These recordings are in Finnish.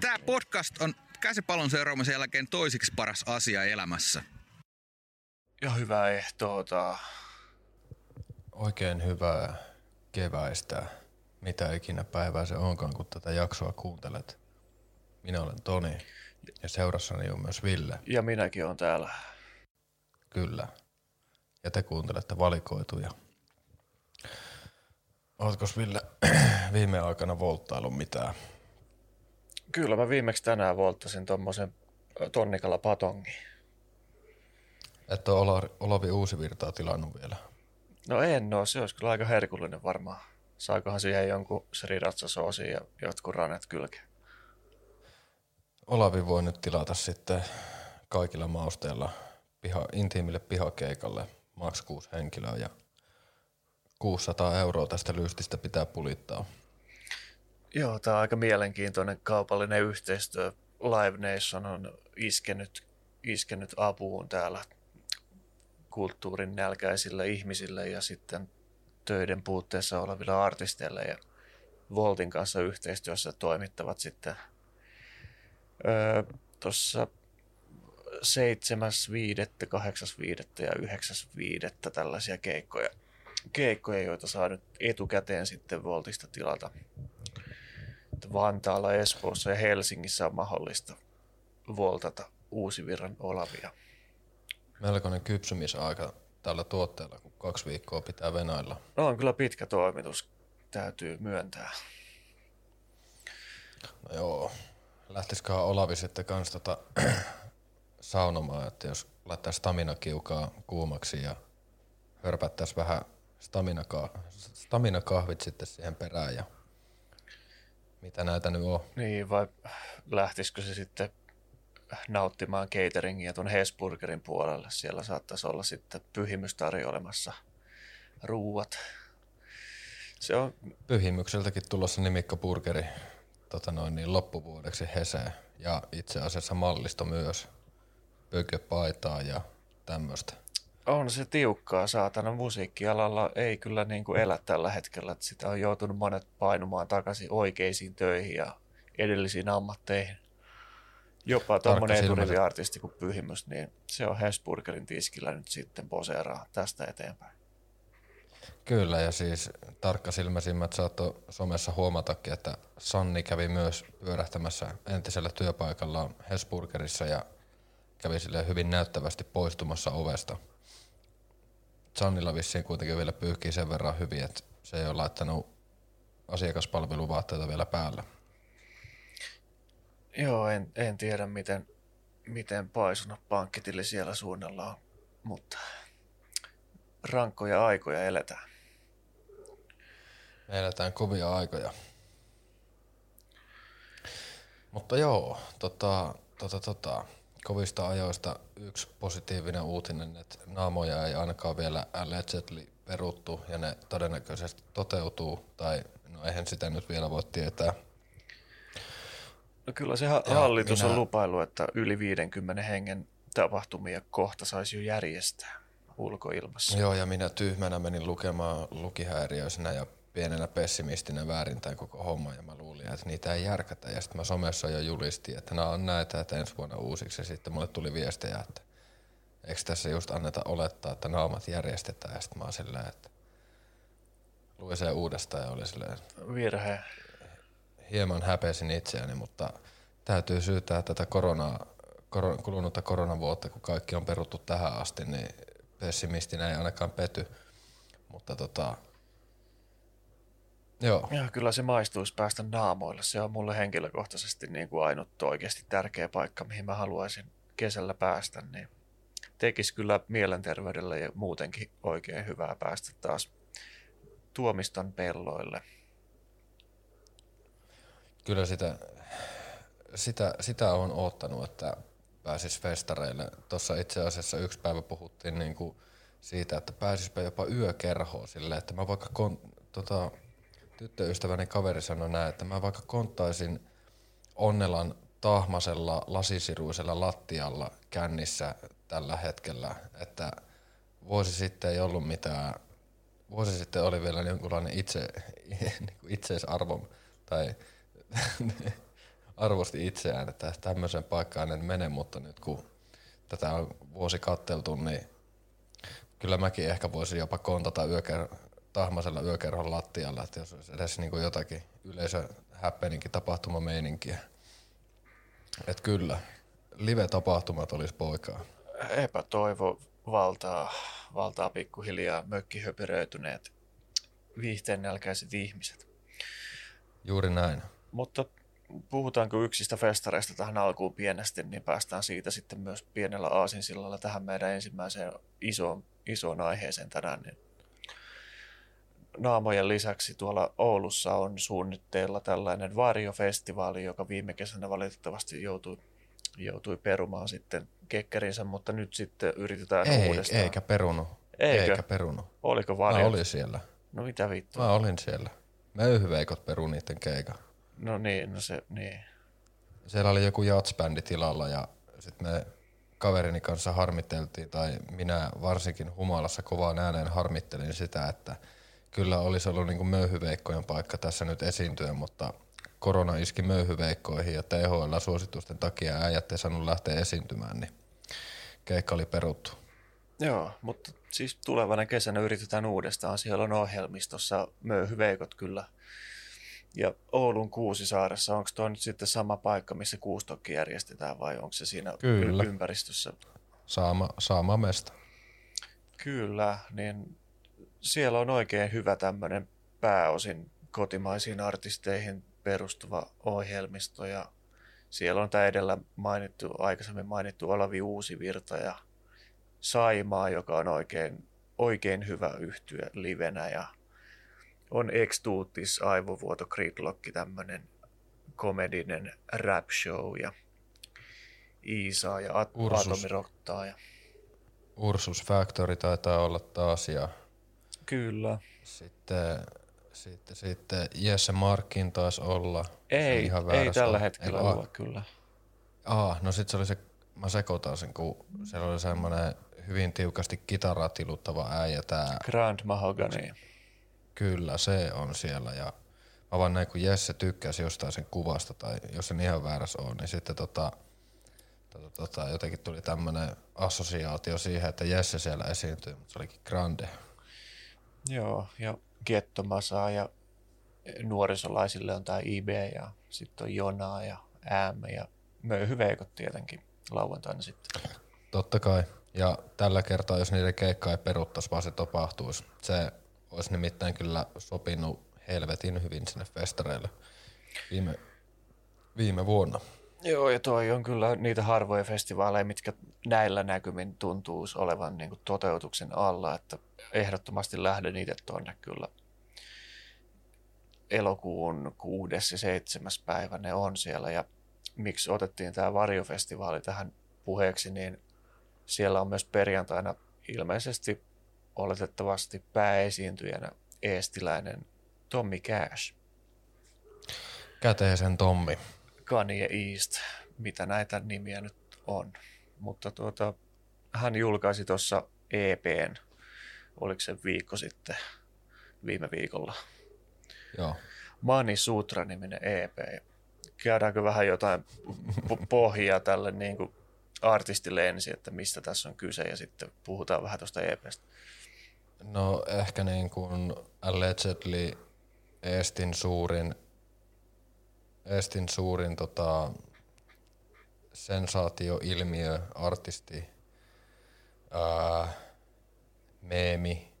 Tämä podcast on käsipallon seuraamisen jälkeen toisiksi paras asia elämässä. Ja hyvää ehtoota. Oikein hyvää keväistä, mitä ikinä päivää se onkaan, kun tätä jaksoa kuuntelet. Minä olen Toni ja seurassani on myös Ville. Ja minäkin on täällä. Kyllä. Ja te kuuntelette valikoituja. Oletko Ville viime aikana volttaillut mitään? Kyllä mä viimeksi tänään volttasin tuommoisen tonnikalla patongin. Et ole Ola- Olavi Uusivirtaa tilannut vielä. No en oo, se olisi kyllä aika herkullinen varmaan. Saakohan siihen jonkun sriratsasoosin ja jotkut ranet kylkeen. Olavi voi nyt tilata sitten kaikilla mausteilla piha, intiimille pihakeikalle maks 6 henkilöä ja 600 euroa tästä lystistä pitää pulittaa. Joo, tämä on aika mielenkiintoinen kaupallinen yhteistyö. Live Nation on iskenyt, iskenyt apuun täällä kulttuurin nälkäisille ihmisille ja sitten töiden puutteessa oleville artisteille ja Voltin kanssa yhteistyössä toimittavat sitten öö, tuossa 7.5., 8.5. ja 9.5. tällaisia keikkoja, keikkoja, joita saa nyt etukäteen sitten Voltista tilata. Että Vantaalla, Espoossa ja Helsingissä on mahdollista voltata Uusivirran Olavia. Melkoinen kypsymisaika tällä tuotteella, kun kaksi viikkoa pitää venailla. No on kyllä pitkä toimitus, täytyy myöntää. No joo, lähtisiköhän Olavi sitten kans tota saunomaan, että jos laittaa stamina-kiukaa kuumaksi ja hörpättäisiin vähän stamina-ka- stamina-kahvit sitten siihen perään ja mitä näitä nyt on. Niin, vai lähtisikö se sitten nauttimaan cateringia tuon Hesburgerin puolelle? Siellä saattaisi olla sitten pyhimys tarjoilemassa ruuat. Se on, Pyhimykseltäkin tulossa nimikko burgeri tota noin, niin loppuvuodeksi Heseen ja itse asiassa mallisto myös pököpaitaa ja tämmöistä. On se tiukkaa, saatana musiikkialalla ei kyllä niin kuin elä tällä hetkellä. Että sitä on joutunut monet painumaan takaisin oikeisiin töihin ja edellisiin ammatteihin. Jopa tuommoinen eturiviartisti kuin Pyhimys, niin se on Hesburgerin tiskillä nyt sitten poseeraa tästä eteenpäin. Kyllä, ja siis tarkkasilmäisimmät saattoi somessa huomatakin, että Sanni kävi myös pyörähtämässä entisellä työpaikallaan Hesburgerissa ja kävi sille hyvin näyttävästi poistumassa ovesta. Sannilla vissiin kuitenkin vielä pyyhkii sen verran hyvin, että se ei ole laittanut asiakaspalveluvaatteita vielä päällä. Joo, en, en tiedä miten, miten paisunut pankkitili siellä suunnalla on, mutta rankkoja aikoja eletään. Me eletään kovia aikoja. Mutta joo, tota, tota, tota, kovista ajoista yksi positiivinen uutinen, että naamoja ei ainakaan vielä allegedly peruttu ja ne todennäköisesti toteutuu, tai no eihän sitä nyt vielä voi tietää. No kyllä se Ja hallitus minä- on lupailu, että yli 50 hengen tapahtumia kohta saisi jo järjestää ulkoilmassa. Joo, ja minä tyhmänä menin lukemaan lukihäiriöisenä ja pienenä pessimistinä väärin tämän koko homma, ja mä luulin, että niitä ei järkätä. Ja sitten mä somessa jo julistin, että nämä on näitä, että ensi vuonna uusiksi. Ja sitten mulle tuli viestejä, että eikö tässä just anneta olettaa, että naamat järjestetään. Ja sitten mä oon silleen, että luin sen uudestaan ja oli silleen, Virhe. hieman häpesin itseäni, mutta täytyy syytää tätä koronaa, koron, kulunutta koronavuotta, kun kaikki on peruttu tähän asti, niin pessimistinä ei ainakaan pety. Mutta tota, joo, Ja kyllä se maistuisi päästä naamoille. Se on mulle henkilökohtaisesti niin kuin ainut oikeasti tärkeä paikka, mihin mä haluaisin kesällä päästä. Niin tekisi kyllä mielenterveydelle ja muutenkin oikein hyvää päästä taas Tuomiston pelloille. kyllä sitä, sitä, sitä on oottanut, että pääsis festareille. Tuossa itse asiassa yksi päivä puhuttiin niin kuin siitä, että pääsispä jopa yökerhoon silleen, että mä vaikka kon, tota, tyttöystäväni kaveri sanoi näin, että mä vaikka konttaisin Onnelan tahmasella lasisiruisella lattialla kännissä tällä hetkellä, että vuosi sitten ei ollut mitään, vuosi sitten oli vielä jonkunlainen itse, niin itseisarvo tai arvosti itseään, että tämmöisen paikkaan en mene, mutta nyt kun tätä on vuosi katteltu, niin kyllä mäkin ehkä voisin jopa kontata yöker- tahmasella yökerhon lattialla, että jos olisi edes niin kuin jotakin yleisö happeninkin tapahtumameininkiä. Että kyllä, live-tapahtumat olisi poikaa. Epätoivo valtaa, valtaa pikkuhiljaa mökkihöpyröityneet viihteennälkäiset ihmiset. Juuri näin. Mutta puhutaanko yksistä festareista tähän alkuun pienesti, niin päästään siitä sitten myös pienellä aasinsillalla tähän meidän ensimmäiseen isoon, isoon aiheeseen tänään. Niin naamojen lisäksi tuolla Oulussa on suunnitteilla tällainen Vario-festivaali, joka viime kesänä valitettavasti joutui, joutui perumaan sitten kekkerinsä, mutta nyt sitten yritetään Ei, uudestaan. eikä perunut. Eikö? Eikä perunut. Oliko Mä Vario? olin siellä. No mitä vittua? Mä olin siellä. Möyhyveikot peru niiden keikan. No niin, no se, niin. Siellä oli joku jatsbändi tilalla ja sitten me kaverini kanssa harmiteltiin, tai minä varsinkin humalassa kovaan ääneen harmittelin sitä, että kyllä olisi ollut niin möyhyveikkojen paikka tässä nyt esiintyä, mutta korona iski möyhyveikkoihin ja THL-suositusten takia äijät ei saanut lähteä esiintymään, niin keikka oli peruttu. Joo, mutta siis tulevana kesänä yritetään uudestaan. Siellä on ohjelmistossa möyhyveikot kyllä. Ja Oulun Kuusisaaressa, onko tuo nyt sitten sama paikka, missä kuustokki järjestetään vai onko se siinä Kyllä. ympäristössä? Saama, saama mesta. Kyllä, niin siellä on oikein hyvä tämmöinen pääosin kotimaisiin artisteihin perustuva ohjelmisto ja siellä on tämä edellä mainittu, aikaisemmin mainittu Olavi Uusivirta ja Saimaa, joka on oikein, oikein hyvä yhtyä livenä ja on Extuutis, Aivovuoto, Gridlock, tämmöinen komedinen rap show ja Iisaa ja At- Ursus. Atomirottaa. Ja... Ursus Factory taitaa olla taas ja Kyllä. sitten, sitten, sitten Jesse Markin taisi olla. Se Ei, ihan ei tällä hetkellä ole kyllä. Aa, no sit se oli se, mä sekoitan sen, kun siellä oli semmoinen hyvin tiukasti kitaraa tiluttava äijä tää. Grand Mahogany. Kyllä, se on siellä ja mä vaan näin, kun Jesse tykkäsi jostain sen kuvasta tai jos en ihan väärässä on, niin sitten tota, tota, tota, jotenkin tuli tämmönen assosiaatio siihen, että Jesse siellä esiintyy, mutta se olikin Grande. Joo, ja Gettomasaa ja nuorisolaisille on tämä IB ja sitten on Jona ja M ja Möyhyveikot tietenkin lauantaina sitten. Totta kai. Ja tällä kertaa, jos niiden keikkaa ei peruttaisi, vaan se tapahtuisi, se olisi nimittäin kyllä sopinut helvetin hyvin sinne festareille viime, viime vuonna. Joo, ja toi on kyllä niitä harvoja festivaaleja, mitkä näillä näkymin tuntuu olevan niin kuin toteutuksen alla, että ehdottomasti lähden itse tuonne kyllä elokuun kuudes ja seitsemäs päivä ne on siellä. Ja miksi otettiin tämä Varjofestivaali tähän puheeksi, niin siellä on myös perjantaina ilmeisesti oletettavasti pääesiintyjänä eestiläinen Tommy Cash. Käteisen Tommi. Kanye East, mitä näitä nimiä nyt on. Mutta tuota, hän julkaisi tuossa EPn, oliko se viikko sitten, viime viikolla. Joo. Mani Sutra-niminen EP. Käydäänkö vähän jotain po- pohjaa tälle niin kuin artistille ensin, että mistä tässä on kyse ja sitten puhutaan vähän tuosta EPstä. No ehkä niin kuin allegedly Estin suurin, Estin suurin tota, sensaatioilmiö, artisti, ää, meemi,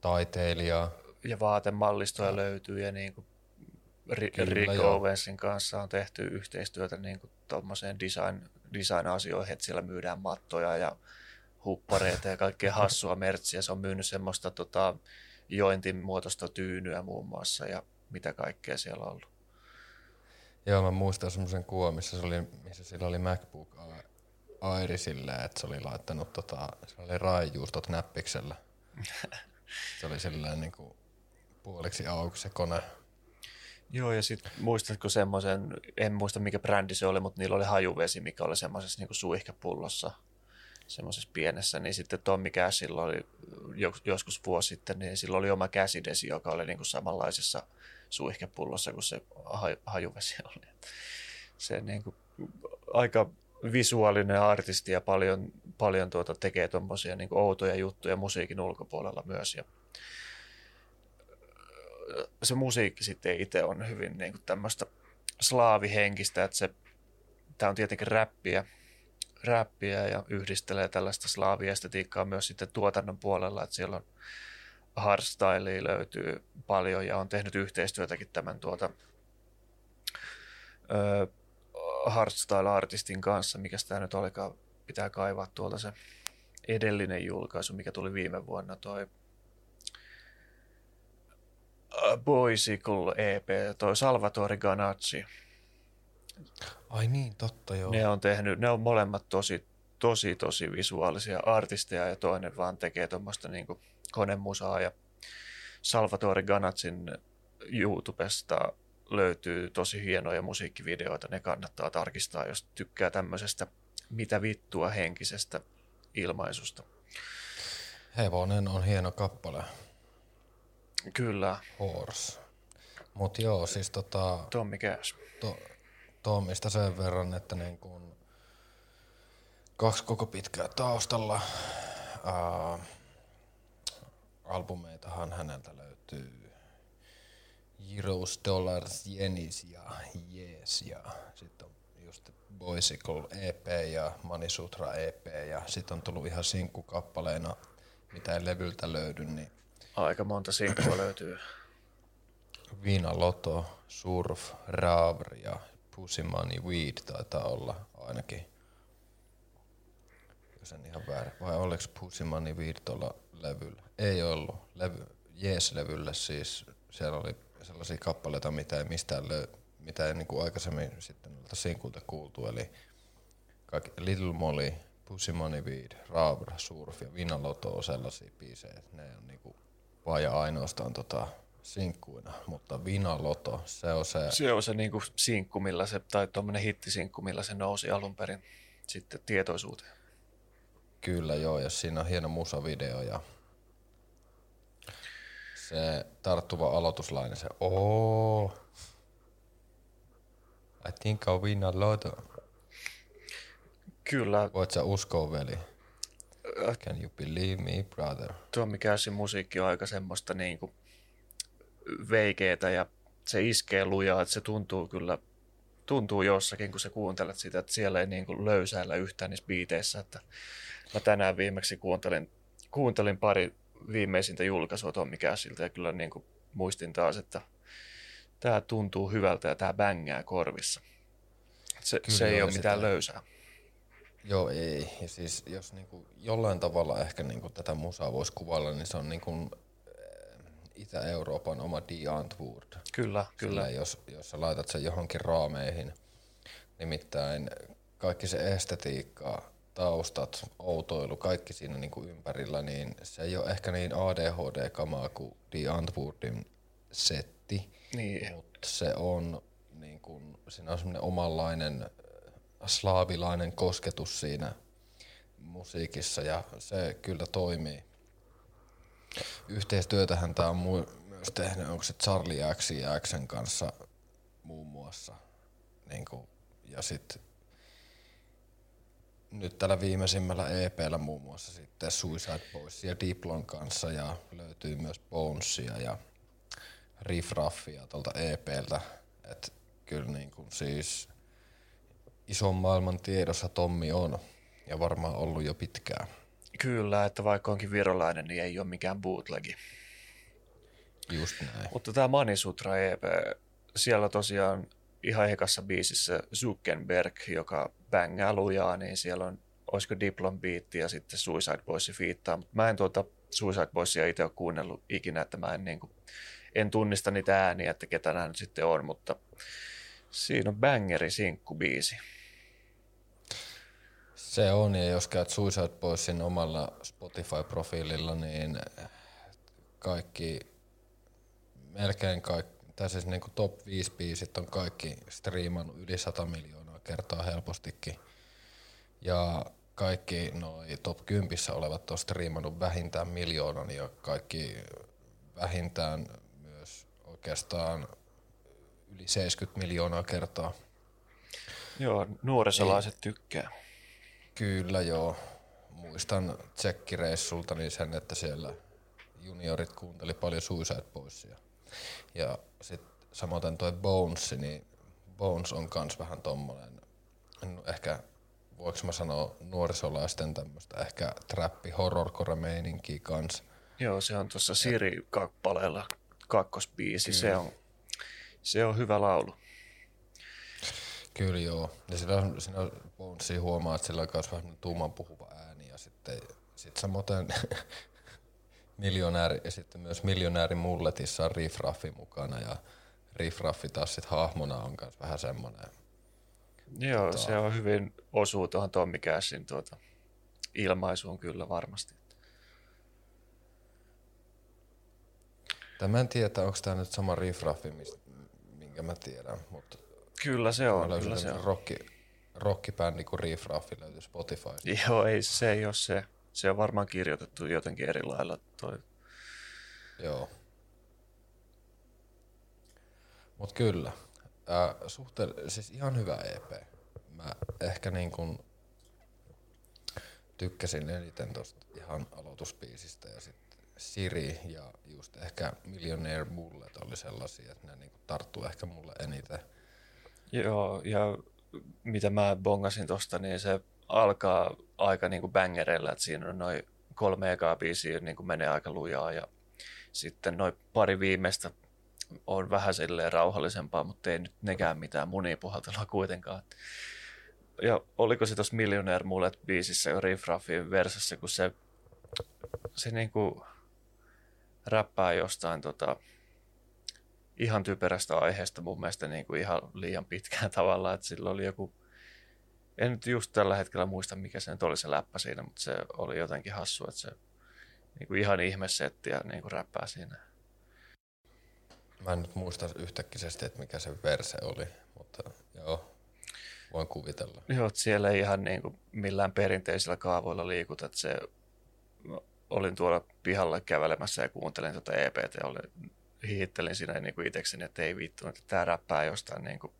taiteilija. Ja vaatemallistoja löytyy ja niin kuin Rick. Owensin kanssa on tehty yhteistyötä niin kuin tommoseen design, design-asioihin, että siellä myydään mattoja ja huppareita ja kaikkea hassua mertsiä. Se on myynyt semmoista tota, jointin muotoista tyynyä muun muassa ja mitä kaikkea siellä on ollut. Joo, mä muistan semmoisen kuvan, missä, se oli, missä sillä oli MacBook Airi silleen, että se oli laittanut tota, se oli raijuustot näppiksellä. Se oli silleen niin kuin puoliksi auki se kone. Joo, ja sitten muistatko semmoisen, en muista mikä brändi se oli, mutta niillä oli hajuvesi, mikä oli semmoisessa niin suihkepullossa, semmoisessa pienessä, niin sitten Tommi Cashilla oli jos- joskus vuosi sitten, niin sillä oli oma käsidesi, joka oli niin kuin samanlaisessa suihkepullossa kuin se ha- hajuvesi oli. se niin kuin, aika visuaalinen artisti ja paljon, paljon tuota, tekee tuommoisia niin outoja juttuja musiikin ulkopuolella myös. Ja se musiikki sitten itse on hyvin niin kuin tämmöistä slaavihenkistä, että se, tämä on tietenkin räppiä, räppiä ja yhdistelee tällaista slaaviestetiikkaa myös sitten tuotannon puolella, että siellä on hardstylea löytyy paljon ja on tehnyt yhteistyötäkin tämän tuota, ö, hardstyle-artistin kanssa, mikä tämä nyt olikaan, pitää kaivaa tuolta se edellinen julkaisu, mikä tuli viime vuonna, toi Boysicle EP, toi Salvatore Ganacci. Ai niin, totta joo. Ne on tehnyt, ne on molemmat tosi, tosi, tosi visuaalisia artisteja ja toinen vaan tekee tuommoista niin konemusaa ja Salvatore Ganaccin YouTubesta löytyy tosi hienoja musiikkivideoita, ne kannattaa tarkistaa, jos tykkää tämmöisestä mitä vittua henkisestä ilmaisusta. Hevonen on hieno kappale. Kyllä. Horse. Mut joo, siis tota... Tommi Cash. To, Tommista sen verran, että niin kun kaksi koko pitkää taustalla. Ää, albumeitahan häneltä löytyy Euros, Dollars, Jenis ja Yes ja sitten on just Boysicle EP ja Manisutra EP ja sitten on tullut ihan sinkkukappaleena, mitä ei levyltä löydy, niin Aika monta sinkkua löytyy. Viina Loto, Surf, Ravr ja Pussy Money Weed taitaa olla ainakin. Jos en ihan väärin. Vai oliko Pussy Money Weed tuolla levyllä? Ei ollut. Levy, Jees-levyllä siis siellä oli sellaisia kappaleita, mitä ei mistään löy, mitä ei niinku aikaisemmin sitten noilta sinkulta kuultu. Eli kaikki Little Molly, Pussy Money Weed, Ravr, Surf ja Viina Loto on sellaisia biisejä. Ne on niinku vaan ja ainoastaan tota, sinkkuina, mutta Vina Loto, se on se... Se on se niinku sinkku, millä se, tai tuommoinen hittisinkku, millä se nousi alun perin sitten tietoisuuteen. Kyllä joo, ja siinä on hieno musavideo ja se tarttuva aloituslainen, se oh, I think I win a lot. Kyllä. Voit sä uskoa, veli? Can you believe me, brother? Tommi Cashin musiikki on aika semmoista niinku veikeetä ja se iskee lujaa, että se tuntuu kyllä tuntuu jossakin, kun sä kuuntelet sitä, että siellä ei niin kuin löysäillä yhtään niissä biiteissä. Että mä tänään viimeksi kuuntelin, kuuntelin pari viimeisintä julkaisua Tommi Cashilta ja kyllä niin kuin muistin taas, että tämä tuntuu hyvältä ja tämä bängää korvissa. Se, Kyllä se ei ole mitään sitä- löysää. Joo, ei. Ja siis jos niinku jollain tavalla ehkä niinku tätä musaa voisi kuvailla, niin se on niinku eh, Itä-Euroopan oma Die Antwoord. Kyllä, kyllä. Kyllä. Jos, jos sä laitat sen johonkin raameihin, nimittäin kaikki se estetiikka, taustat, outoilu, kaikki siinä niinku ympärillä, niin se ei ole ehkä niin ADHD-kamaa kuin Die Antwoordin setti, Niin. mutta se on niin kuin, siinä on semmoinen omanlainen äh, slaavilainen kosketus siinä musiikissa ja se kyllä toimii. Yhteistyötähän tämä on mu- myös tehnyt, onko se Charlie X ja Xn kanssa muun muassa. Niin kuin, ja sitten nyt tällä viimeisimmällä EPllä muun muassa sitten Suicide Boys ja Diplon kanssa ja löytyy myös Bonesia ja Riff Raffia tuolta EPltä. Et kyllä niin kuin siis ison maailman tiedossa Tommi on ja varmaan ollut jo pitkään. Kyllä, että vaikka onkin virolainen, niin ei ole mikään bootlegi. Just näin. Mutta tämä Manisutra EP, siellä tosiaan ihan ekassa biisissä Zuckerberg, joka bängää lujaa, niin siellä on, olisiko Diplon biitti ja sitten Suicide Boys fiittaa, mutta mä en tuota Suicide Boysia itse ole kuunnellut ikinä, että mä en, niin kuin, en tunnista niitä ääniä, että ketä nämä sitten on, mutta siinä on bangeri sinkkubiisi. Se on, ja jos käyt Suicide Boysin omalla Spotify-profiililla, niin kaikki, melkein kaikki, tai siis niin kuin top 5 biisit on kaikki striimannut yli 100 miljoonaa kertaa helpostikin. Ja kaikki noi top 10 olevat on striimannut vähintään miljoonan ja kaikki vähintään myös oikeastaan yli 70 miljoonaa kertaa. Joo, nuorisolaiset tykkää. Kyllä joo. Muistan tsekkireissulta niin sen, että siellä juniorit kuunteli paljon Suicide Boysia. Ja sitten samoin toi Bones, niin Bones on kans vähän tommonen, no ehkä voiko mä sanoa nuorisolaisten tämmöistä ehkä trappi horrorcore meininkiä kans. Joo, se on tuossa Siri-kappaleella kakkosbiisi. Se on, se on hyvä laulu. Kyllä joo. Ja siinä, on, siinä Bonesia huomaa, että sillä on myös vähän tuuman puhuva ääni ja sitten sit samoin miljonääri, ja sitten myös miljonääri mulletissa on Riff Raffi mukana ja Riff Raffi taas sit hahmona on myös vähän semmoinen. Joo, tota... se on hyvin osuu tuohon Tommi Cashin tuota ilmaisuun kyllä varmasti. Tämä en tiedä, onko tämä nyt sama Riff Raffi, minkä mä tiedän, mutta Kyllä se on. Kyllä se on. Rocki, rockibändi kuin Riff Raffi löytyy Spotify. Joo, ei, se ei ole se. Se on varmaan kirjoitettu jotenkin eri lailla. Toi. Joo. Mutta kyllä. Äh, suhteen, siis ihan hyvä EP. Mä ehkä niin kun tykkäsin eniten tosta ihan aloituspiisistä ja sitten Siri ja just ehkä Millionaire Bullet oli sellaisia, että ne niin tarttuu ehkä mulle eniten. Joo, ja mitä mä bongasin tosta, niin se alkaa aika niin kuin bangereilla, että siinä on noin kolme ekaa biisiä niin kuin menee aika lujaa ja sitten noin pari viimeistä on vähän silleen rauhallisempaa, mutta ei nyt nekään mitään munipuhaltelua kuitenkaan. Ja oliko se tuossa Millionaire Mullet biisissä Riff Raffin versassa, kun se, se niinku räppää jostain tota, ihan typerästä aiheesta mun mielestä niin kuin ihan liian pitkään tavallaan, että sillä oli joku, en nyt just tällä hetkellä muista mikä se nyt oli se läppä siinä, mutta se oli jotenkin hassu, että se niin kuin ihan ihmesetti ja niin kuin räppää siinä. Mä en nyt muista yhtäkkisesti, että mikä se verse oli, mutta joo, voin kuvitella. Joo, että siellä ei ihan niin kuin millään perinteisillä kaavoilla liikuta, että se olin tuolla pihalla kävelemässä ja kuuntelin tuota EPT, oli hihittelin siinä niin kuin itsekseni, että ei vittu, että tämä räppää jostain niin kuin...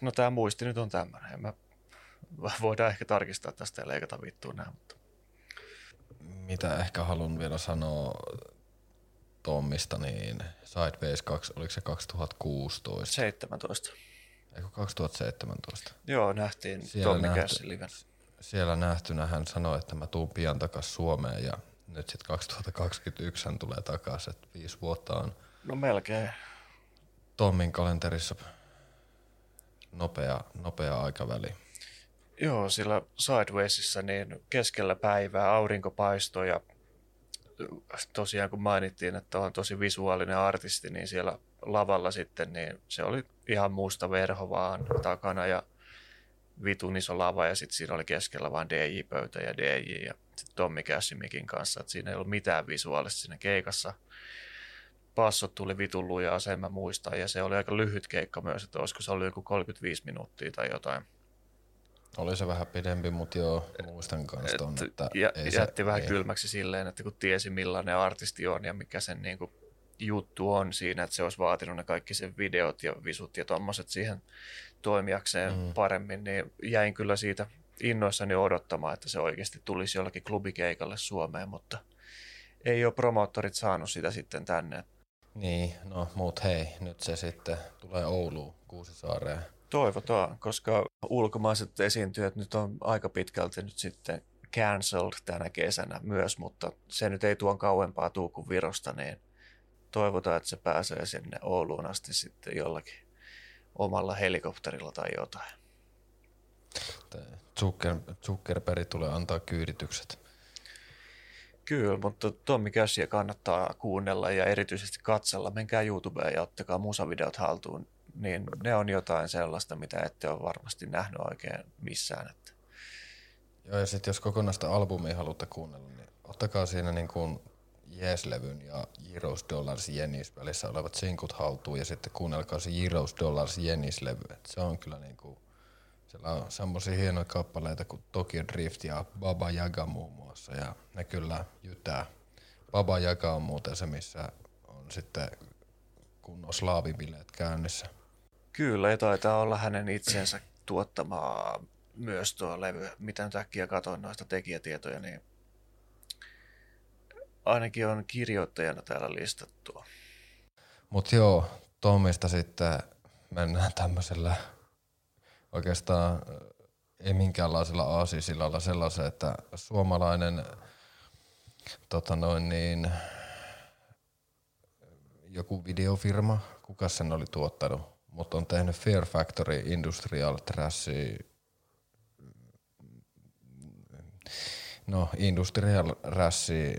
No tämä muisti nyt on tämmöinen. Mä... Voidaan ehkä tarkistaa tästä ja leikata vittuun nämä, mutta... Mitä ehkä haluan vielä sanoa Tommista, niin Sideways 2, oliko se 2016? 17. Eikö 2017? Joo, nähtiin siellä Tommi nähty. Siellä nähtynä hän sanoi, että mä tuun pian takaisin Suomeen ja nyt sitten 2021 hän tulee takaisin, että viisi vuotta on. No melkein. Tommin kalenterissa nopea, nopea aikaväli. Joo, sillä Sidewaysissa niin keskellä päivää aurinko paistoi ja tosiaan kun mainittiin, että on tosi visuaalinen artisti, niin siellä lavalla sitten, niin se oli ihan musta verho vaan takana ja vitun iso lava ja sitten siinä oli keskellä vain DJ-pöytä ja DJ ja sitten Tommi Cassimikin kanssa, että siinä ei ollut mitään visuaalista siinä keikassa. Passot tuli vitun lujaa, sen mä muistan, ja se oli aika lyhyt keikka myös, että olisiko se ollut joku 35 minuuttia tai jotain. Oli se vähän pidempi, mutta joo, muistan kanssa ton, että ja, ei jätti se, vähän ei. kylmäksi silleen, että kun tiesi millainen artisti on ja mikä sen niin kuin juttu on siinä, että se olisi vaatinut ne kaikki sen videot ja visut ja tommoset siihen toimijakseen mm. paremmin, niin jäin kyllä siitä innoissani odottamaan, että se oikeasti tulisi jollakin klubikeikalle Suomeen, mutta ei ole promoottorit saanut sitä sitten tänne. Niin, no mut hei, nyt se sitten tulee Ouluun, Kuusisaareen. Toivotaan, koska ulkomaiset esiintyjät nyt on aika pitkälti nyt sitten cancelled tänä kesänä myös, mutta se nyt ei tuon kauempaa tuu kuin Virosta, niin toivotaan, että se pääsee sinne Ouluun asti sitten jollakin omalla helikopterilla tai jotain. Zucker, Zuckerberg tulee antaa kyyditykset. Kyllä, mutta Tommi Käsiä kannattaa kuunnella ja erityisesti katsella. Menkää YouTubeen ja ottakaa musavideot haltuun. Niin ne on jotain sellaista, mitä ette ole varmasti nähnyt oikein missään. Että. Joo, ja sitten jos kokonaista albumia haluatte kuunnella, niin ottakaa siinä niin kuin Yes-levyn ja Euros Dollars Jenis välissä olevat sinkut haltuun ja sitten kuunnelkaa se Euros Dollars Jenis-levy. Et se on kyllä niin kuin siellä on semmoisia hienoja kappaleita kuin Tokyo Drift ja Baba Yaga muun muassa ja ne kyllä jytää. Baba Yaga on muuten se, missä on sitten kunnon slaavibileet käynnissä. Kyllä, ja taitaa olla hänen itsensä tuottamaa myös tuo levy. Mitä äkkiä katsoin noista tekijätietoja, niin ainakin on kirjoittajana täällä listattua. Mutta joo, Tommista sitten mennään tämmöisellä oikeastaan ei minkäänlaisella aasisillalla sellaisen, että suomalainen tota noin niin, joku videofirma, kuka sen oli tuottanut, mutta on tehnyt Fear Factory Industrial Trashi, no Industrial Rashi,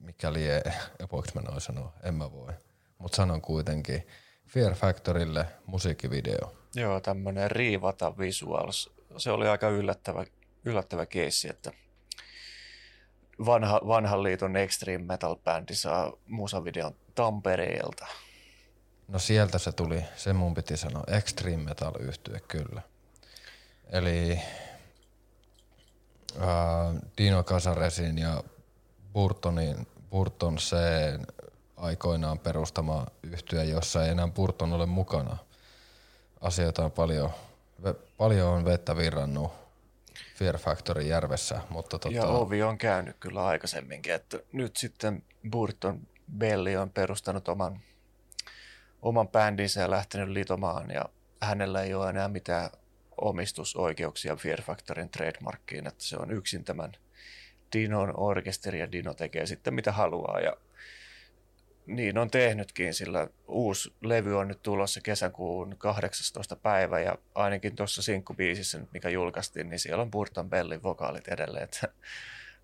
mikäli ei, voiko mä noin sanoa, en mä voi, mutta sanon kuitenkin Fear Factorylle musiikkivideo. Joo, tämmönen riivata visuals. Se oli aika yllättävä, yllättävä keissi, että vanha, vanhan liiton extreme metal bändi saa musavideon Tampereelta. No sieltä se tuli, se mun piti sanoa, extreme metal yhtye kyllä. Eli äh, Dino Casaresin ja Burtonin, Burton C aikoinaan perustama yhtyö, jossa ei enää Burton ole mukana. Asioita on paljon, paljon on vettä virrannut Fear Factory järvessä. Mutta tota... Ja ovi on käynyt kyllä aikaisemminkin, että nyt sitten Burton Belli on perustanut oman, oman bändinsä ja lähtenyt litomaan ja hänellä ei ole enää mitään omistusoikeuksia Fear Factorin trademarkkiin, että se on yksin tämän Dinon orkesteri ja Dino tekee sitten mitä haluaa ja niin on tehnytkin, sillä uusi levy on nyt tulossa kesäkuun 18. päivä ja ainakin tuossa sinkkubiisissä, mikä julkaistiin, niin siellä on Burton Bellin vokaalit edelleen. Että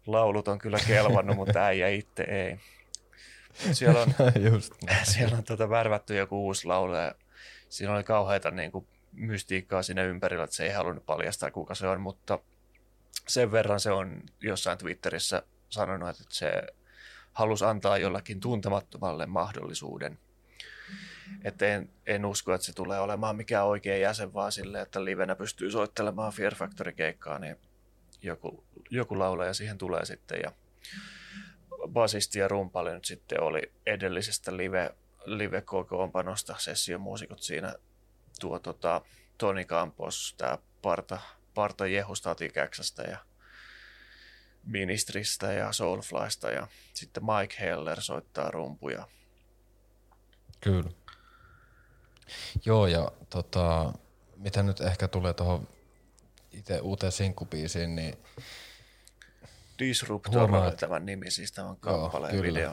laulut on kyllä kelvannut, mutta äijä itse ei. Siellä on, Just siellä on tuota värvätty joku uusi laulu ja siinä oli kauheita niin kuin mystiikkaa siinä ympärillä, että se ei halunnut paljastaa kuka se on, mutta sen verran se on jossain Twitterissä sanonut, että se halusi antaa jollakin tuntemattomalle mahdollisuuden. Että en, en usko, että se tulee olemaan mikään oikea jäsen, vaan sille, että livenä pystyy soittelemaan Fear Factory-keikkaa, niin joku, joku laulaja siihen tulee sitten. Ja basisti ja rumpali nyt sitten oli edellisestä live, live-kokoonpanosta sessiomuusikot siinä tuo tota, Toni Campos, tämä Parta, Parta Jehu Statikäksästä ja Ministristä ja Soulflysta ja sitten Mike Heller soittaa rumpuja. Kyllä. Joo ja tota, mitä nyt ehkä tulee tuohon itse uuteen sinkkubiisiin, niin Disruptor huomaa, tämän nimi, siis tämän kappaleen joo, video.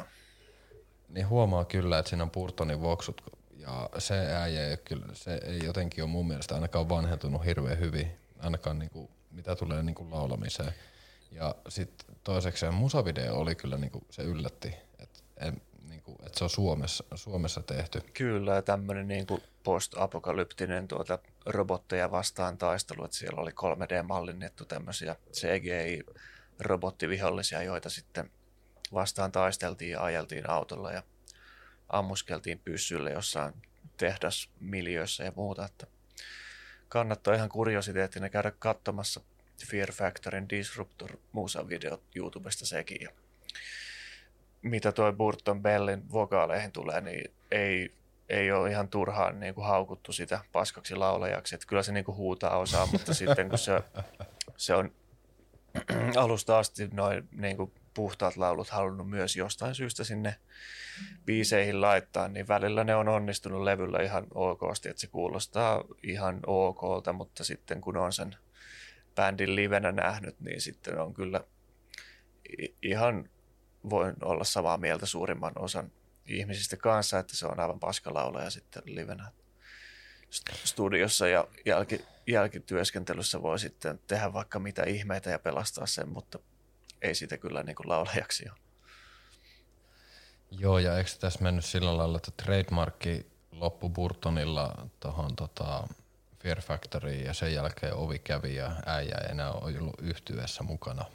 Niin huomaa kyllä, että siinä on Purtonin voksut ja se äijä ei, kyllä, se ei jotenkin ole mun mielestä ainakaan vanhentunut hirveän hyvin, ainakaan niinku, mitä tulee niinku laulamiseen. Ja sitten toiseksi musavideo oli kyllä niinku, se yllätti, että niinku, et se on Suomessa, Suomessa tehty. Kyllä, ja tämmöinen niinku post-apokalyptinen tuota robotteja vastaan taistelu, että siellä oli 3D-mallinnettu tämmöisiä CGI-robottivihollisia, joita sitten vastaan taisteltiin ja ajeltiin autolla ja ammuskeltiin pyssylle jossain tehdasmiljöissä ja muuta. Että kannattaa ihan kuriositeettina käydä katsomassa Fear Factorin Disruptor video YouTubesta sekin. Ja mitä toi Burton Bellin vokaaleihin tulee, niin ei, ei ole ihan turhaan niin kuin haukuttu sitä paskaksi laulajaksi. Että kyllä se niin kuin huutaa osaa, mutta sitten kun se, se on alusta asti noin niin kuin puhtaat laulut halunnut myös jostain syystä sinne biiseihin laittaa, niin välillä ne on onnistunut levyllä ihan okosti, että se kuulostaa ihan okolta, mutta sitten kun on sen bändin livenä nähnyt, niin sitten on kyllä ihan voin olla samaa mieltä suurimman osan ihmisistä kanssa, että se on aivan paskalaulaja sitten livenä studiossa ja jälki, jälkityöskentelyssä voi sitten tehdä vaikka mitä ihmeitä ja pelastaa sen, mutta ei siitä kyllä niin kuin laulajaksi ole. Joo, ja eikö tässä mennyt sillä lailla, että trademarkki loppu Burtonilla tuohon tota, Fear Factory ja sen jälkeen ovi kävi ja äijä ei enää ollut yhtyessä mukana.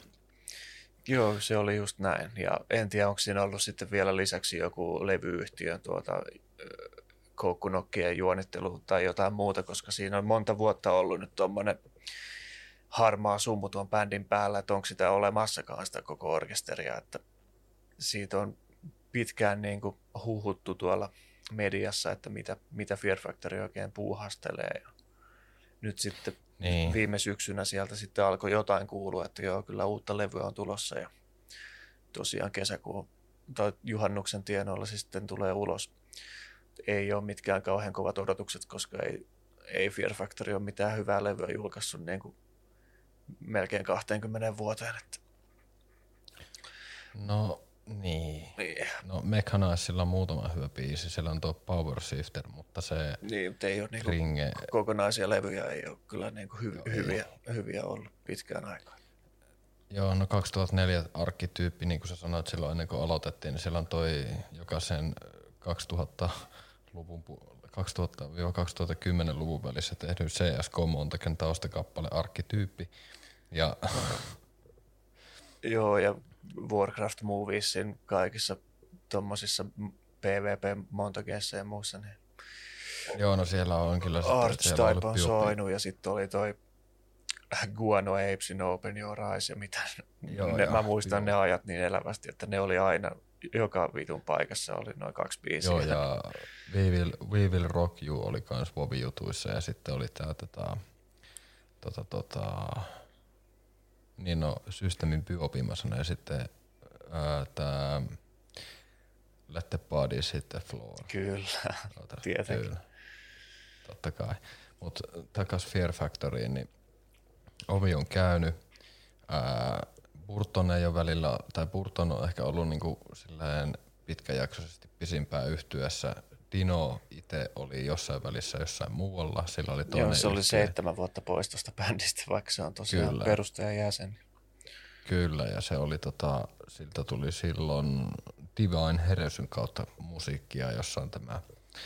Joo, se oli just näin. Ja en tiedä, onko siinä ollut sitten vielä lisäksi joku levyyhtiön tuota, koukkunokkien juonittelu tai jotain muuta, koska siinä on monta vuotta ollut nyt tuommoinen harmaa summu tuon bändin päällä, että onko sitä olemassakaan sitä koko orkesteria, että siitä on pitkään niin kuin huhuttu tuolla mediassa, että mitä, mitä Fear Factory oikein puuhastelee. Ja nyt sitten Niin. viime syksynä sieltä sitten alkoi jotain kuulua, että joo, kyllä uutta levyä on tulossa ja tosiaan kesäkuun tai juhannuksen tienoilla se sitten tulee ulos. Ei ole mitkään kauhean kovat odotukset, koska ei, ei Fear Factory ole mitään hyvää levyä julkaissut niin kuin melkein 20 vuoteen. Että, No niin. niin, No Mechanizella on muutama hyvä biisi. Siellä on tuo Power Shifter, mutta se niin, mutta ei ole niin kuin Ringe, kokonaisia levyjä, ei ole kyllä niin kuin hy, Joo, ei hyviä, hyviä ollut pitkään aikaan. Joo, no 2004 arkkityyppi, niin kuin sä sanoit silloin ennen kuin aloitettiin, niin siellä on toi jokaisen 2000-luvun, pu- 2000-2010-luvun välissä tehty CSK Montaken taustakappale arkkityyppi. Ja Joo, ja Warcraft Moviesin kaikissa tuommoisissa PvP montageissa ja muussa, niin joo, no siellä on kyllä siellä Archetype on soinut ja sitten oli toi Guano Apes in Open Your Eyes ja mitä. Joo, ne, joo, mä muistan joo. ne ajat niin elävästi, että ne oli aina, joka vitun paikassa oli noin kaksi biisiä. Joo, ja We Will, We Will Rock You oli kans Vovi-jutuissa ja sitten oli tää tota, tota, tota, niin no, systeemin sanoin, ja sitten ää, tää Let the Body sitten Floor. Kyllä, Oota, tietenkin. Kyllä. Totta kai. Mutta takas Fear Factoryin, niin ovi on käynyt. Ää, Burton ei ole välillä, tai Burton on ehkä ollut niinku silleen pitkäjaksoisesti pisimpään yhtyessä. Dino itse oli jossain välissä jossain muualla, sillä oli toinen Joo, se oli seitsemän vuotta pois tuosta bändistä, vaikka se on tosiaan Kyllä. perustajan jäsen. Kyllä, ja se oli tota, siltä tuli silloin Divine Heresyn kautta musiikkia, jossa on tämä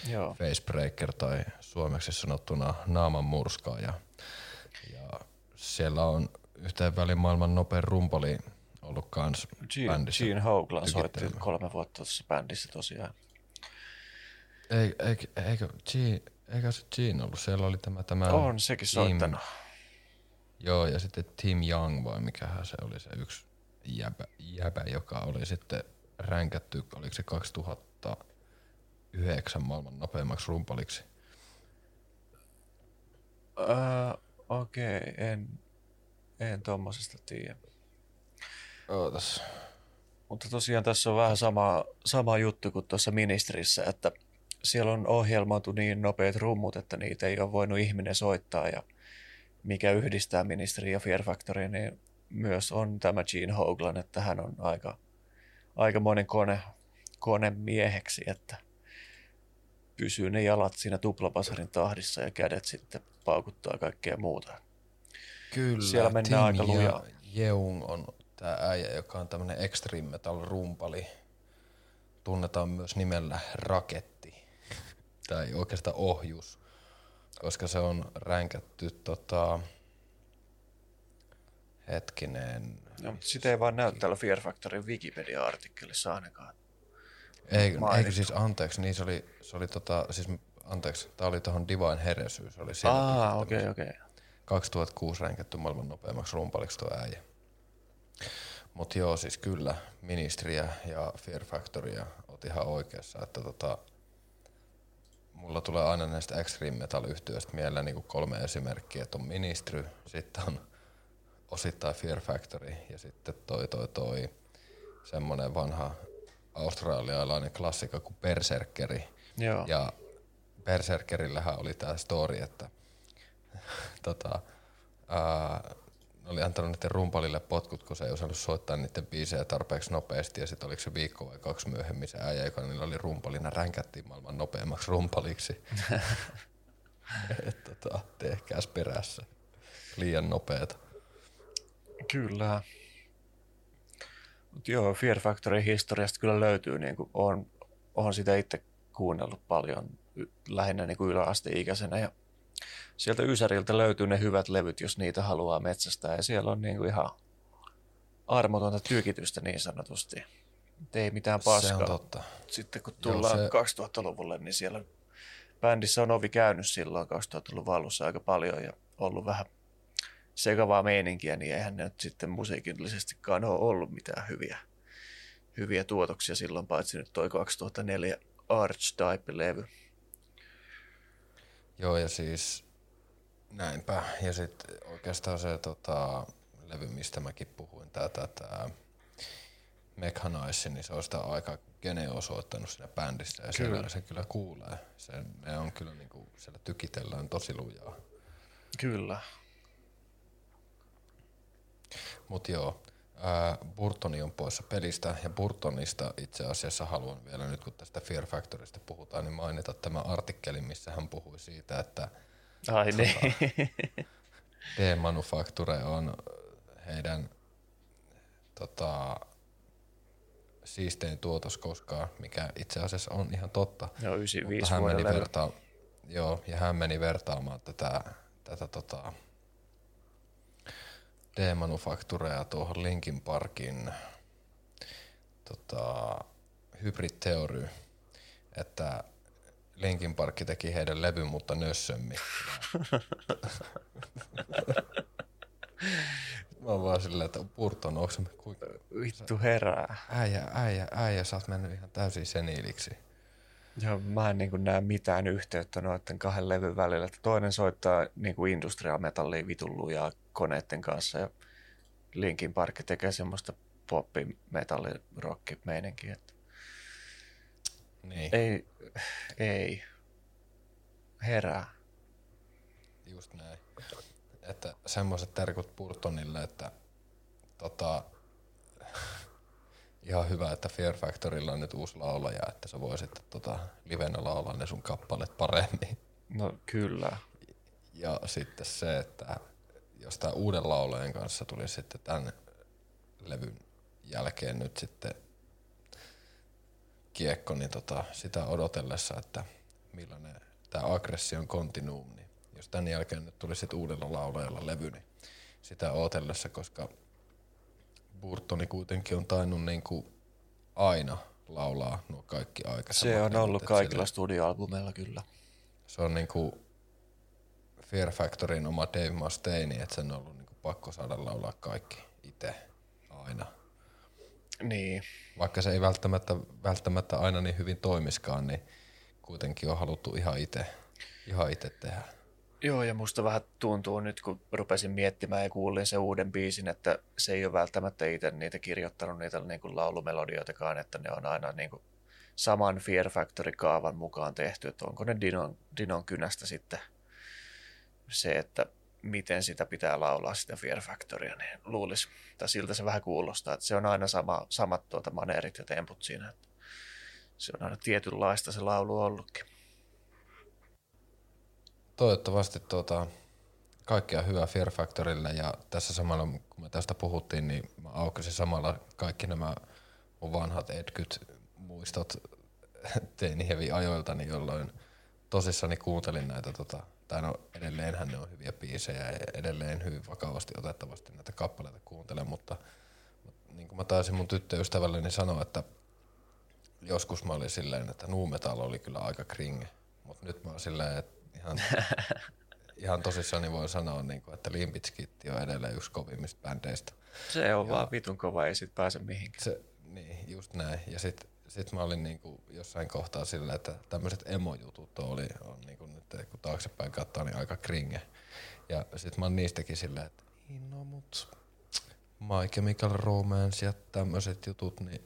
Joo, Facebreaker tai suomeksi sanottuna naaman murskaaja. Ja siellä on yhteen välin maailman nopein rumpali ollut kans Gene, bändissä. Gene Hoglan soitti kolme vuotta tuossa bändissä tosiaan. Ei, eikö, eikö, Gene, eikö se Gene ollut? Siellä oli tämä, tämä On sekin Tim- soittanut. Joo, ja sitten Tim Young vai mikähän se oli se yksi jäbä, jäbä joka oli sitten ränkätty, oliko se 2009 maailman nopeimmaksi rumpaliksi. Uh, Okei, okay, en, en tommosesta tiedä. Ootas. Mutta tosiaan tässä on vähän sama, sama juttu kuin tuossa ministerissä, että siellä on ohjelmoitu niin nopeat rummut, että niitä ei ole voinut ihminen soittaa ja mikä yhdistää ministeri ja Fear Factory, niin myös on tämä Gene Hoglan, että hän on aika, aikamoinen kone, kone mieheksi, että pysyy ne jalat siinä tuplapasarin tahdissa ja kädet sitten paukuttaa kaikkea muuta. Kyllä, Siellä mennään aika Tim lujaa. Jeung on tämä äijä, joka on tämmönen extreme metal rumpali. Tunnetaan myös nimellä Raketti. Tai oikeastaan ohjus. Koska se on ränkätty tota... Hetkinen. No, mutta sitä ei vaan näy täällä Fear Factoryn Wikipedia-artikkelissa ainakaan. Ei, eikö siis anteeksi, niin se oli, se oli tota, siis anteeksi, tää oli tuohon Divine Heresy, se oli siellä Aa, okei, okei. 2006 ränkätty maailman nopeimmaksi rumpaliksi tuo äijä. Mut joo, siis kyllä, Ministriä ja Fear Factorya oot ihan oikeassa, että tota, mulla tulee aina näistä extreme metal yhtiöistä mieleen niinku kolme esimerkkiä, että on Ministry, sitten on osittain Fear Factory ja sitten toi toi toi semmonen vanha australialainen klassikko kuin Berserkeri. Joo. Ja Berserkerillähän oli tämä story, että tota, ää, ne oli antanut niiden rumpalille potkut, kun se ei osannut soittaa niiden biisejä tarpeeksi nopeasti. Ja sitten oliko se viikko vai kaksi myöhemmin se äijä, joka niillä oli rumpalina, ränkättiin maailman nopeammaksi rumpaliksi. Et tota, tehkääs perässä. Liian nopeeta. Kyllä. Mut joo, Fear Factory historiasta kyllä löytyy, niin kuin on, on sitä itse kuunnellut paljon lähinnä niin kuin yläasteikäisenä ja sieltä Ysäriltä löytyy ne hyvät levyt, jos niitä haluaa metsästää ja siellä on niin kuin ihan armotonta tykitystä niin sanotusti. Et ei mitään paskaa. Se on totta. Sitten kun tullaan se- 2000-luvulle, niin siellä bändissä on ovi käynyt silloin 2000-luvun alussa aika paljon ja ollut vähän sekavaa meininkiä, niin eihän ne nyt sitten musiikillisestikaan ole ollut mitään hyviä, hyviä tuotoksia silloin, paitsi nyt toi 2004 Archetype-levy. Joo, ja siis näinpä. Ja sitten oikeastaan se tota, levy, mistä mäkin puhuin, tää, tää, tää Mechanize, niin se on sitä aika Gene on soittanut siinä bändissä ja kyllä. Siellä, se kyllä kuulee. Se, ne on kyllä niinku, siellä tykitellään tosi lujaa. Kyllä. Mut joo, ää, Burtoni on poissa pelistä ja Burtonista itse asiassa haluan vielä nyt kun tästä Fear Factorista puhutaan, niin mainita tämä artikkeli, missä hän puhui siitä, että Ai tota, niin. D-Manufacture on heidän tota, siistein tuotos koskaan, mikä itse asiassa on ihan totta. Joo, 95 hän meni vertaa, Joo, ja hän meni vertaamaan tätä, tätä tota, D-manufaktureja tuohon Linkin Parkin tota, Hybrid että Linkin Park teki heidän levyn, mutta nössömmin. Mä oon vaan silleen, että Burton, onko kuinka... Vittu herää. Äijä, äijä, äijä, sä oot mennyt ihan täysin seniiliksi. Joo, mä en niin näe mitään yhteyttä noiden kahden levyn välillä. Toinen soittaa niin kuin industrial metallia vitulluja koneiden kanssa ja Linkin Park tekee semmoista poppi metalli rock meininkiä. Että niin. Ei, ei. Herää. Just näin. Että semmoiset terkut Burtonille, että tota, ihan hyvä, että Fear Factorilla on nyt uusi laulaja, että sä voisit tota, livenä laulaa ne sun kappaleet paremmin. No kyllä. Ja sitten se, että jos tämä uuden laulajan kanssa tuli sitten tämän levyn jälkeen nyt sitten kiekko, niin tota, sitä odotellessa, että millainen tämä aggression continuum, niin jos tämän jälkeen nyt tuli sitten uudella laulajalla levy, niin sitä odotellessa, koska Burtoni kuitenkin on tainnut niin kuin aina laulaa nuo kaikki aikaisemmat. Se on ollut kaikilla studioalbumeilla kyllä. Se on niin kuin Fear Factoryn oma Dave Mustaine, että sen on ollut niin kuin pakko saada laulaa kaikki itse aina. Niin. Vaikka se ei välttämättä, välttämättä aina niin hyvin toimiskaan, niin kuitenkin on haluttu ihan itse ihan itse tehdä. Joo, ja musta vähän tuntuu nyt, kun rupesin miettimään ja kuulin sen uuden biisin, että se ei ole välttämättä itse niitä kirjoittanut niitä niin kuin laulumelodioitakaan, että ne on aina niin kuin saman Fear Factory-kaavan mukaan tehty, että onko ne Dinon, Dinon kynästä sitten se, että miten sitä pitää laulaa sitä Fear Factorya, niin luulisi, tai siltä se vähän kuulostaa, että se on aina sama, samat tuota maneerit ja temput siinä, että se on aina tietynlaista se laulu ollutkin. Toivottavasti tuota, kaikkea hyvää Fear Factorille ja tässä samalla, kun me tästä puhuttiin, niin mä aukasin samalla kaikki nämä mun vanhat Edkyt muistot teinihevi ajoiltani, jolloin tosissani kuuntelin näitä, tota, tai no edelleenhän ne on hyviä biisejä ja edelleen hyvin vakavasti otettavasti näitä kappaleita kuuntelen, mutta, mutta niin kuin mä taisin mun tyttöystävälleni sanoa, että joskus mä olin silleen, että nu metal oli kyllä aika kringe, mutta nyt mä oon silleen, että ihan, ihan tosissaan niin voi sanoa, niin kuin, että Limpitskitti on edelleen yksi kovimmista bändeistä. Se on ja, vaan vitun kova, ei sit pääse mihinkään. Se, niin, just näin. Ja sit, sit mä olin niin kuin jossain kohtaa sillä, että tämmöiset emojutut oli, on niin kuin nyt, kun taaksepäin katsoo, niin aika kringe. Ja sit mä oon niistäkin silleen, että niin no mut My Chemical Romance ja tämmöiset jutut, niin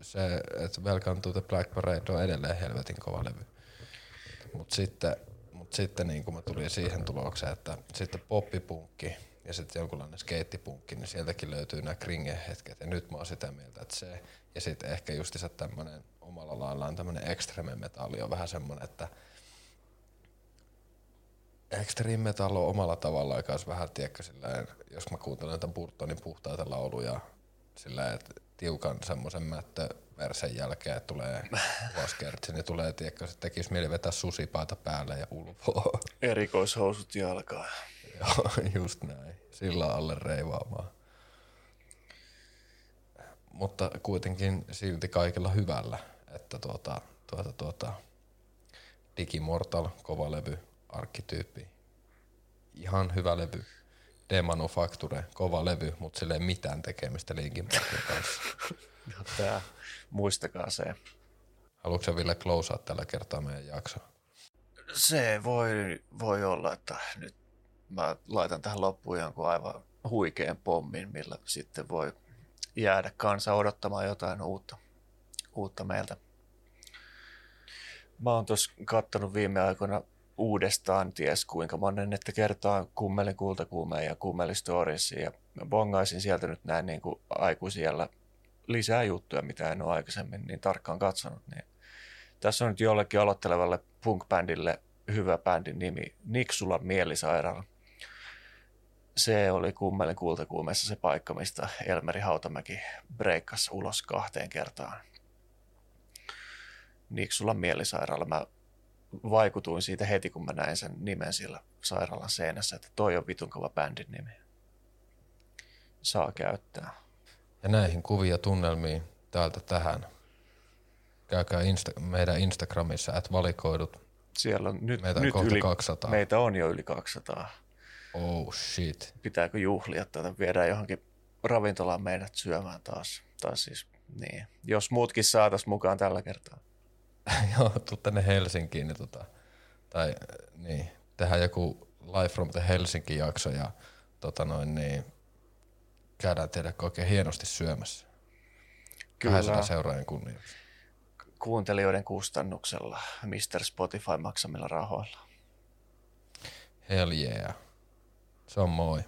se, että Welcome to the Black Parade on edelleen helvetin kova levy. Mutta sitten, mut sitten niin kun mä tulin siihen tulokseen, että sitten poppipunkki ja sitten jonkunlainen skeittipunkki, niin sieltäkin löytyy nämä kringe-hetket. Ja nyt mä oon sitä mieltä, että se, ja sitten ehkä justiinsa tämmöinen omalla laillaan tämmöinen extreme metalli on vähän semmoinen, että extreme metal on omalla tavallaan kanssa vähän, tiedätkö, silleen, jos mä kuuntelen tämän Burtonin puhtaita lauluja, sillä että tiukan semmoisen mättö versen jälkeen tulee vaskertsi, niin tulee, tiedätkö, se tekisi mieli vetää susipaita päälle ja ulvoa. Erikoishousut jalkaa. Joo, just näin. Sillä alle reivaamaan. Mutta kuitenkin silti kaikilla hyvällä, että tuota, tuota, tuota, Digimortal, kova levy, arkkityyppi, ihan hyvä levy. Demanufacture, kova levy, mutta sille ei mitään tekemistä Linkin kanssa. Tää, muistakaa se. Haluatko sä Ville closeaa tällä kertaa meidän jakso? Se voi, voi olla, että nyt mä laitan tähän loppuun jonkun aivan huikean pommin, millä sitten voi jäädä kansa odottamaan jotain uutta, uutta meiltä. Mä oon tuossa kattonut viime aikoina uudestaan ties kuinka monen, että kertaa kummelin kultakuumeen ja kummelin storiesiin ja bongaisin sieltä nyt näin niin kuin aikuisiellä lisää juttuja, mitä en ole aikaisemmin niin tarkkaan katsonut. Niin tässä on nyt jollekin aloittelevalle punk-bändille hyvä bändin nimi, Niksula mielisairaala. Se oli kummelin kultakuumeessa se paikka, mistä Elmeri Hautamäki breikkasi ulos kahteen kertaan. Niksulan mielisairaala. Mä vaikutuin siitä heti, kun mä näin sen nimen siellä sairaalan seinässä, että toi on vitun kova bändin nimi. Saa käyttää. Ja näihin kuvia tunnelmiin täältä tähän. Käykää Insta- meidän Instagramissa, että valikoidut. Siellä on nyt, Meitä on nyt yli, 200. Meitä on jo yli 200. Oh shit. Pitääkö juhlia tätä? Viedään johonkin ravintolaan meidät syömään taas. taas siis, niin. Jos muutkin saatas mukaan tällä kertaa. Joo, tuu tänne Helsinkiin. Niin tota, tai niin, tehdään joku Live from the Helsinki jakso ja tota noin, niin, käydään tehdä oikein hienosti syömässä. Kyllä. 200 seuraajan kunniaksi. Kuuntelijoiden kustannuksella, Mr. Spotify maksamilla rahoilla. Hell yeah. Se on moi.